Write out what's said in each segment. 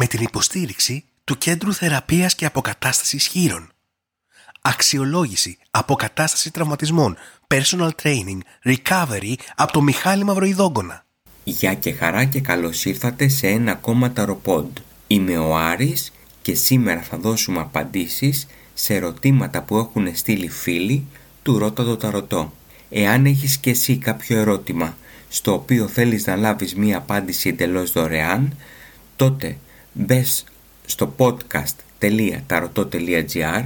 με την υποστήριξη του Κέντρου Θεραπείας και Αποκατάστασης Χείρων. Αξιολόγηση, αποκατάσταση τραυματισμών, personal training, recovery από το Μιχάλη Μαυροϊδόγκονα. Γεια και χαρά και καλώς ήρθατε σε ένα ακόμα ταροπόντ. Είμαι ο Άρης και σήμερα θα δώσουμε απαντήσεις σε ερωτήματα που έχουν στείλει φίλοι του Ρώτα το Ταρωτό. Εάν έχεις και εσύ κάποιο ερώτημα στο οποίο θέλεις να λάβεις μία απάντηση εντελώς δωρεάν, τότε μπες στο podcast.tarotot.gr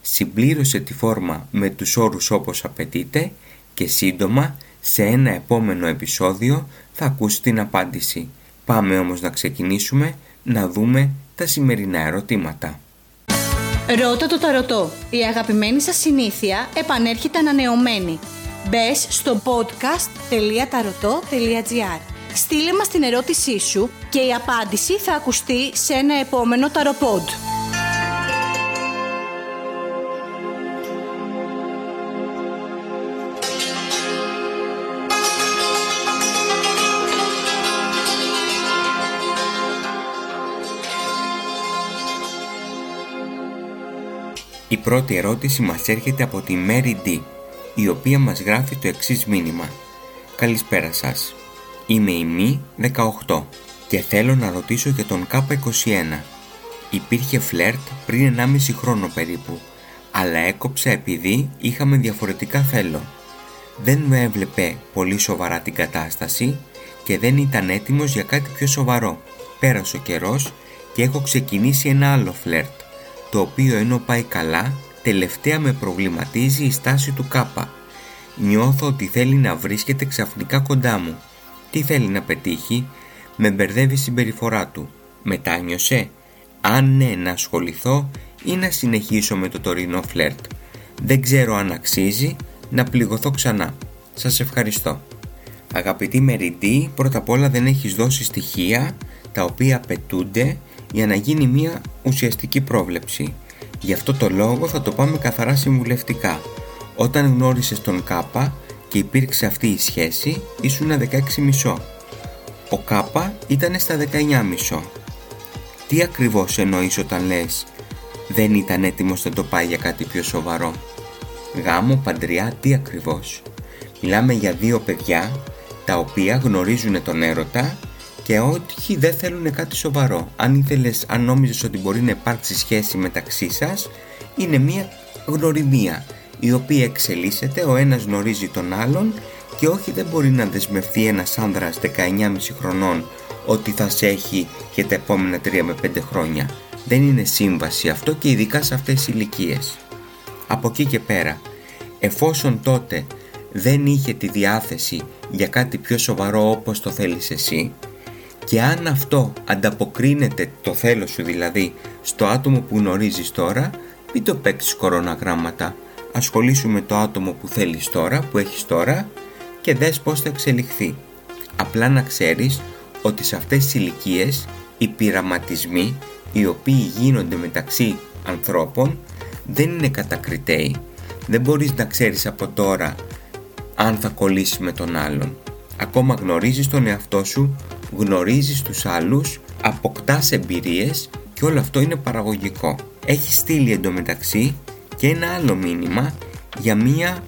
συμπλήρωσε τη φόρμα με τους όρους όπως απαιτείται και σύντομα σε ένα επόμενο επεισόδιο θα ακούσεις την απάντηση. Πάμε όμως να ξεκινήσουμε να δούμε τα σημερινά ερωτήματα. Ρώτα το ταρωτό. Η αγαπημένη σας συνήθεια επανέρχεται ανανεωμένη. Μπες στο podcast.tarotot.gr Στείλε μας την ερώτησή σου και η απάντηση θα ακουστεί σε ένα επόμενο ταροπόντ. Η πρώτη ερώτηση μας έρχεται από τη Mary D, η οποία μας γράφει το εξής μήνυμα. Καλησπέρα σας. Είμαι η Μη 18 και θέλω να ρωτήσω για τον K21. Υπήρχε φλερτ πριν 1,5 χρόνο περίπου, αλλά έκοψα επειδή είχαμε διαφορετικά θέλω. Δεν με έβλεπε πολύ σοβαρά την κατάσταση και δεν ήταν έτοιμος για κάτι πιο σοβαρό. Πέρασε ο καιρός και έχω ξεκινήσει ένα άλλο φλερτ, το οποίο ενώ πάει καλά, τελευταία με προβληματίζει η στάση του Κάπα. Νιώθω ότι θέλει να βρίσκεται ξαφνικά κοντά μου τι θέλει να πετύχει, με μπερδεύει η συμπεριφορά του. Μετάνιωσε, αν ναι να ασχοληθώ ή να συνεχίσω με το τωρινό φλερτ. Δεν ξέρω αν αξίζει να πληγωθώ ξανά. Σας ευχαριστώ. Αγαπητή Μεριτή, πρώτα απ' όλα δεν έχεις δώσει στοιχεία τα οποία απαιτούνται για να γίνει μια ουσιαστική πρόβλεψη. Γι' αυτό το λόγο θα το πάμε καθαρά συμβουλευτικά. Όταν γνώρισες τον Κάπα, και υπήρξε αυτή η σχέση ήσουν 16,5. Ο Κάπα ήταν στα 19,5. Τι ακριβώς εννοείς όταν λες δεν ήταν έτοιμος να το πάει για κάτι πιο σοβαρό. Γάμο, παντριά, τι ακριβώς; Μιλάμε για δύο παιδιά τα οποία γνωρίζουν τον έρωτα και όχι δεν θέλουν κάτι σοβαρό. Αν ήθελες, αν νόμιζες ότι μπορεί να υπάρξει σχέση μεταξύ σας, είναι μια γνωριμία η οποία εξελίσσεται, ο ένας γνωρίζει τον άλλον και όχι δεν μπορεί να δεσμευτεί ένας άνδρας 19,5 χρονών ότι θα σε έχει για τα επόμενα 3 με 5 χρόνια. Δεν είναι σύμβαση αυτό και ειδικά σε αυτές τις ηλικίες. Από εκεί και πέρα, εφόσον τότε δεν είχε τη διάθεση για κάτι πιο σοβαρό όπως το θέλεις εσύ και αν αυτό ανταποκρίνεται το θέλω σου δηλαδή στο άτομο που γνωρίζεις τώρα, μην το παίξεις κοροναγράμματα ασχολήσου με το άτομο που θέλεις τώρα, που έχεις τώρα και δες πώς θα εξελιχθεί. Απλά να ξέρεις ότι σε αυτές τις ηλικίες οι πειραματισμοί οι οποίοι γίνονται μεταξύ ανθρώπων δεν είναι κατακριτέοι. Δεν μπορείς να ξέρεις από τώρα αν θα κολλήσεις με τον άλλον. Ακόμα γνωρίζεις τον εαυτό σου, γνωρίζεις τους άλλους, αποκτάς εμπειρίες και όλο αυτό είναι παραγωγικό. Έχεις στείλει εντωμεταξύ και ένα άλλο μήνυμα για μία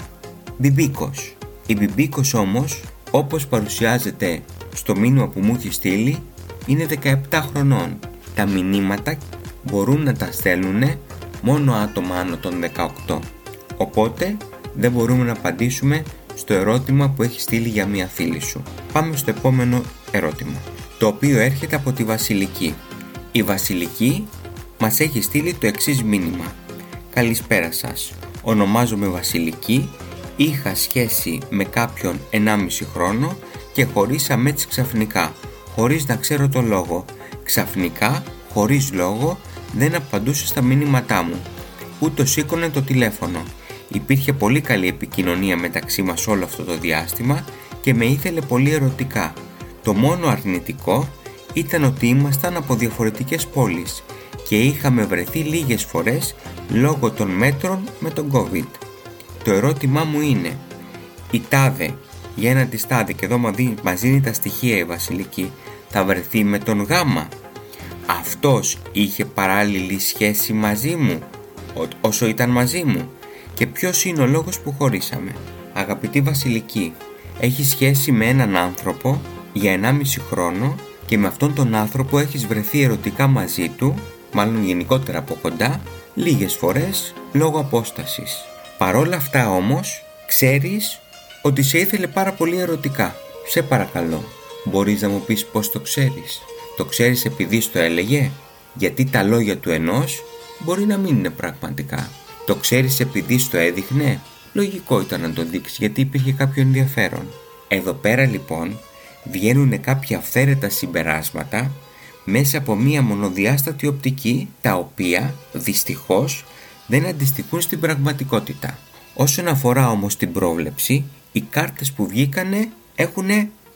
μπιμπίκος. Η μπιμπίκος όμως, όπως παρουσιάζεται στο μήνυμα που μου έχει στείλει, είναι 17 χρονών. Τα μηνύματα μπορούν να τα στέλνουν μόνο άτομα άνω των 18. Οπότε δεν μπορούμε να απαντήσουμε στο ερώτημα που έχει στείλει για μία φίλη σου. Πάμε στο επόμενο ερώτημα, το οποίο έρχεται από τη Βασιλική. Η Βασιλική μας έχει στείλει το εξής μήνυμα. Καλησπέρα σας. Ονομάζομαι Βασιλική, είχα σχέση με κάποιον 1,5 χρόνο και χωρίσαμε έτσι ξαφνικά, χωρίς να ξέρω το λόγο. Ξαφνικά, χωρίς λόγο, δεν απαντούσε στα μήνυματά μου. Ούτε σήκωνε το τηλέφωνο. Υπήρχε πολύ καλή επικοινωνία μεταξύ μας όλο αυτό το διάστημα και με ήθελε πολύ ερωτικά. Το μόνο αρνητικό ήταν ότι ήμασταν από διαφορετικές πόλεις και είχαμε βρεθεί λίγες φορές λόγω των μέτρων με τον COVID. Το ερώτημά μου είναι, η τάδε για ένα της τάδε και εδώ μας δίνει τα στοιχεία η Βασιλική θα βρεθεί με τον γάμα. αυτός είχε παράλληλη σχέση μαζί μου όσο ήταν μαζί μου και ποιος είναι ο λόγος που χωρίσαμε. Αγαπητή Βασιλική, έχει σχέση με έναν άνθρωπο για 1,5 χρόνο και με αυτόν τον άνθρωπο έχεις βρεθεί ερωτικά μαζί του, μάλλον γενικότερα από κοντά, λίγες φορές λόγω απόστασης. Παρόλα αυτά όμως, ξέρεις ότι σε ήθελε πάρα πολύ ερωτικά. Σε παρακαλώ, μπορείς να μου πεις πώς το ξέρεις; Το ξέρεις επειδή στο έλεγε, γιατί τα λόγια του ενός μπορεί να μην είναι πραγματικά. Το ξέρεις επειδή στο έδειχνε, λογικό ήταν να το δείξεις γιατί υπήρχε κάποιο ενδιαφέρον. Εδώ πέρα λοιπόν βγαίνουν κάποια αυθαίρετα συμπεράσματα μέσα από μία μονοδιάστατη οπτική τα οποία δυστυχώς δεν αντιστοιχούν στην πραγματικότητα. Όσον αφορά όμως την πρόβλεψη, οι κάρτες που βγήκανε έχουν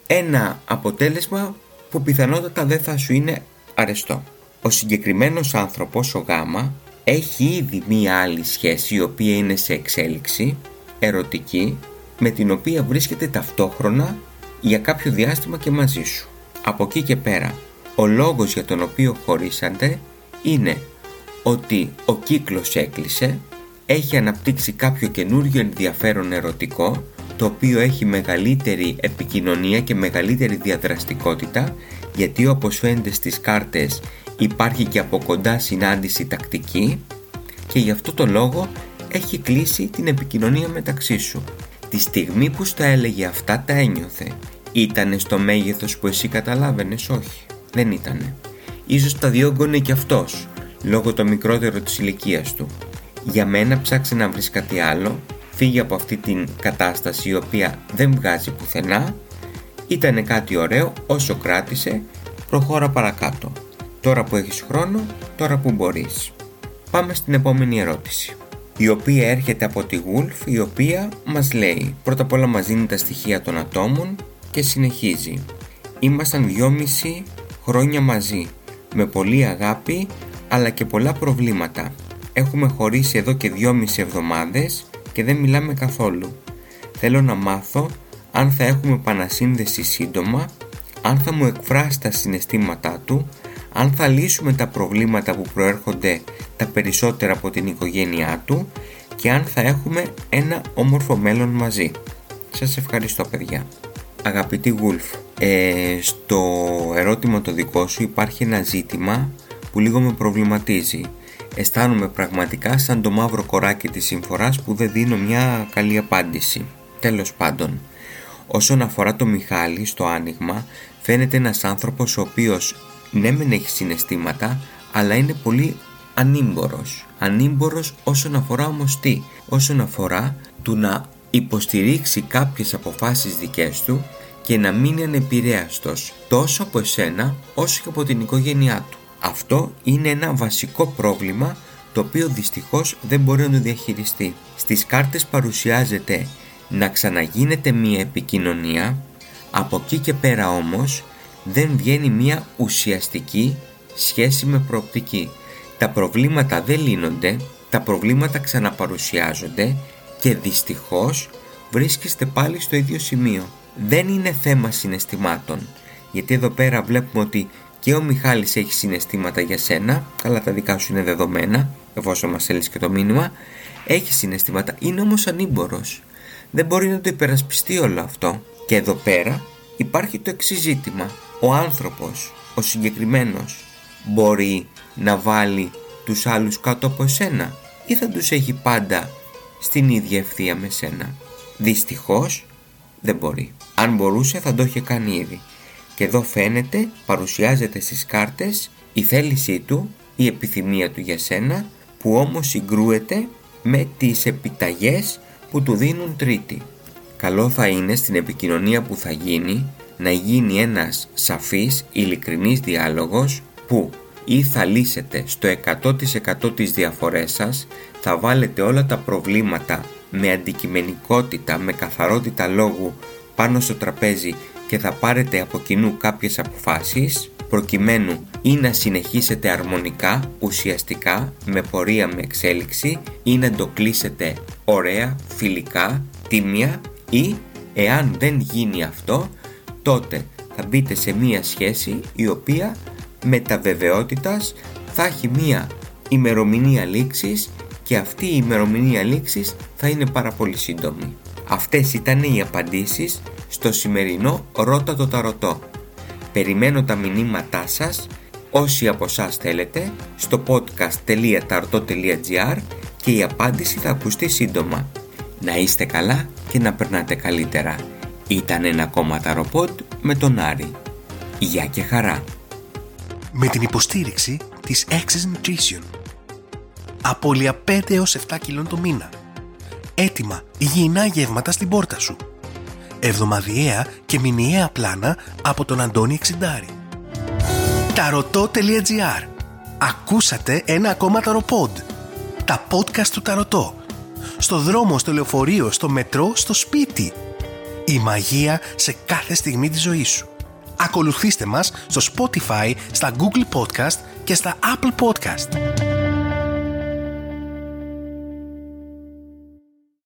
ένα αποτέλεσμα που πιθανότατα δεν θα σου είναι αρεστό. Ο συγκεκριμένος άνθρωπος, ο γάμα, έχει ήδη μία άλλη σχέση η οποία είναι σε εξέλιξη, ερωτική, με την οποία βρίσκεται ταυτόχρονα για κάποιο διάστημα και μαζί σου. Από εκεί και πέρα, ο λόγος για τον οποίο χωρίσατε είναι ότι ο κύκλος έκλεισε, έχει αναπτύξει κάποιο καινούριο ενδιαφέρον ερωτικό, το οποίο έχει μεγαλύτερη επικοινωνία και μεγαλύτερη διαδραστικότητα, γιατί όπως φαίνεται στις κάρτες υπάρχει και από κοντά συνάντηση τακτική και γι' αυτό το λόγο έχει κλείσει την επικοινωνία μεταξύ σου. Τη στιγμή που στα έλεγε αυτά τα ένιωθε. Ήτανε στο μέγεθος που εσύ καταλάβαινες όχι. Δεν ήτανε. Ίσως τα διόγκωνε κι αυτός, λόγω το μικρότερο της ηλικίας του. Για μένα ψάξε να βρεις κάτι άλλο, φύγει από αυτή την κατάσταση η οποία δεν βγάζει πουθενά, ήτανε κάτι ωραίο όσο κράτησε, προχώρα παρακάτω. Τώρα που έχεις χρόνο, τώρα που μπορείς. Πάμε στην επόμενη ερώτηση η οποία έρχεται από τη Wolf η οποία μας λέει πρώτα απ' όλα μας δίνει τα στοιχεία των ατόμων και συνεχίζει Ήμασταν δυόμιση χρόνια μαζί με πολλή αγάπη αλλά και πολλά προβλήματα. Έχουμε χωρίσει εδώ και δυόμιση εβδομάδες και δεν μιλάμε καθόλου. Θέλω να μάθω αν θα έχουμε επανασύνδεση σύντομα, αν θα μου εκφράσει τα συναισθήματά του, αν θα λύσουμε τα προβλήματα που προέρχονται τα περισσότερα από την οικογένειά του και αν θα έχουμε ένα όμορφο μέλλον μαζί. Σας ευχαριστώ παιδιά. Αγαπητή Γουλφ, ε, στο ερώτημα το δικό σου υπάρχει ένα ζήτημα που λίγο με προβληματίζει. Αισθάνομαι πραγματικά σαν το μαύρο κοράκι της συμφοράς που δεν δίνω μια καλή απάντηση. Τέλος πάντων, όσον αφορά το Μιχάλη στο άνοιγμα, φαίνεται ένας άνθρωπος ο οποίος ναι μεν έχει συναισθήματα, αλλά είναι πολύ ανήμπορος. Ανήμπορος όσον αφορά όμως τι, όσον αφορά του να υποστηρίξει κάποιες αποφάσεις δικές του και να μείνει ανεπηρέαστος τόσο από εσένα όσο και από την οικογένειά του. Αυτό είναι ένα βασικό πρόβλημα το οποίο δυστυχώς δεν μπορεί να το διαχειριστεί. Στις κάρτες παρουσιάζεται να ξαναγίνεται μία επικοινωνία, από εκεί και πέρα όμως δεν βγαίνει μία ουσιαστική σχέση με προοπτική. Τα προβλήματα δεν λύνονται, τα προβλήματα ξαναπαρουσιάζονται και δυστυχώς βρίσκεστε πάλι στο ίδιο σημείο. Δεν είναι θέμα συναισθημάτων, γιατί εδώ πέρα βλέπουμε ότι και ο Μιχάλης έχει συναισθήματα για σένα, αλλά τα δικά σου είναι δεδομένα, εφόσον μας έλυσε και το μήνυμα, έχει συναισθήματα, είναι όμως ανήμπορος. Δεν μπορεί να το υπερασπιστεί όλο αυτό. Και εδώ πέρα υπάρχει το εξής ζήτημα ο άνθρωπος, ο συγκεκριμένος, μπορεί να βάλει τους άλλους κάτω από σένα ή θα τους έχει πάντα στην ίδια ευθεία με σένα. Δυστυχώς δεν μπορεί. Αν μπορούσε θα το είχε κάνει ήδη. Και εδώ φαίνεται, παρουσιάζεται στις κάρτες η θέλησή του, η επιθυμία του για σένα που όμως συγκρούεται με τις επιταγές που του δίνουν τρίτη. Καλό θα είναι στην επικοινωνία που θα γίνει να γίνει ένας σαφής, ειλικρινής διάλογος που ή θα λύσετε στο 100% τις διαφορές σας, θα βάλετε όλα τα προβλήματα με αντικειμενικότητα, με καθαρότητα λόγου πάνω στο τραπέζι και θα πάρετε από κοινού κάποιες αποφάσεις προκειμένου ή να συνεχίσετε αρμονικά, ουσιαστικά, με πορεία με εξέλιξη ή να το κλείσετε ωραία, φιλικά, τίμια ή εάν δεν γίνει αυτό τότε θα μπείτε σε μία σχέση η οποία με τα βεβαιότητας θα έχει μία ημερομηνία λήξης και αυτή η ημερομηνία λήξης θα είναι πάρα πολύ σύντομη. Αυτές ήταν οι απαντήσεις στο σημερινό Ρώτα το Ταρωτό. Περιμένω τα μηνύματά σας όσοι από εσάς θέλετε στο podcast.tarot.gr και η απάντηση θα ακουστεί σύντομα. Να είστε καλά και να περνάτε καλύτερα. Ήταν ένα ακόμα ταροπότ με τον Άρη. Γεια και χαρά. Με την υποστήριξη της Access Nutrition. Απόλυα 5 έως 7 κιλών το μήνα. Έτοιμα υγιεινά γεύματα στην πόρτα σου. Εβδομαδιαία και μηνιαία πλάνα από τον Αντώνη Εξιντάρη. Ταρωτό.gr Ακούσατε ένα ακόμα ταροπόντ. Τα podcast του Ταρωτό. Στο δρόμο, στο λεωφορείο, στο μετρό, στο σπίτι. Η μαγεία σε κάθε στιγμή της ζωής σου. Ακολουθήστε μας στο Spotify, στα Google Podcast και στα Apple Podcast.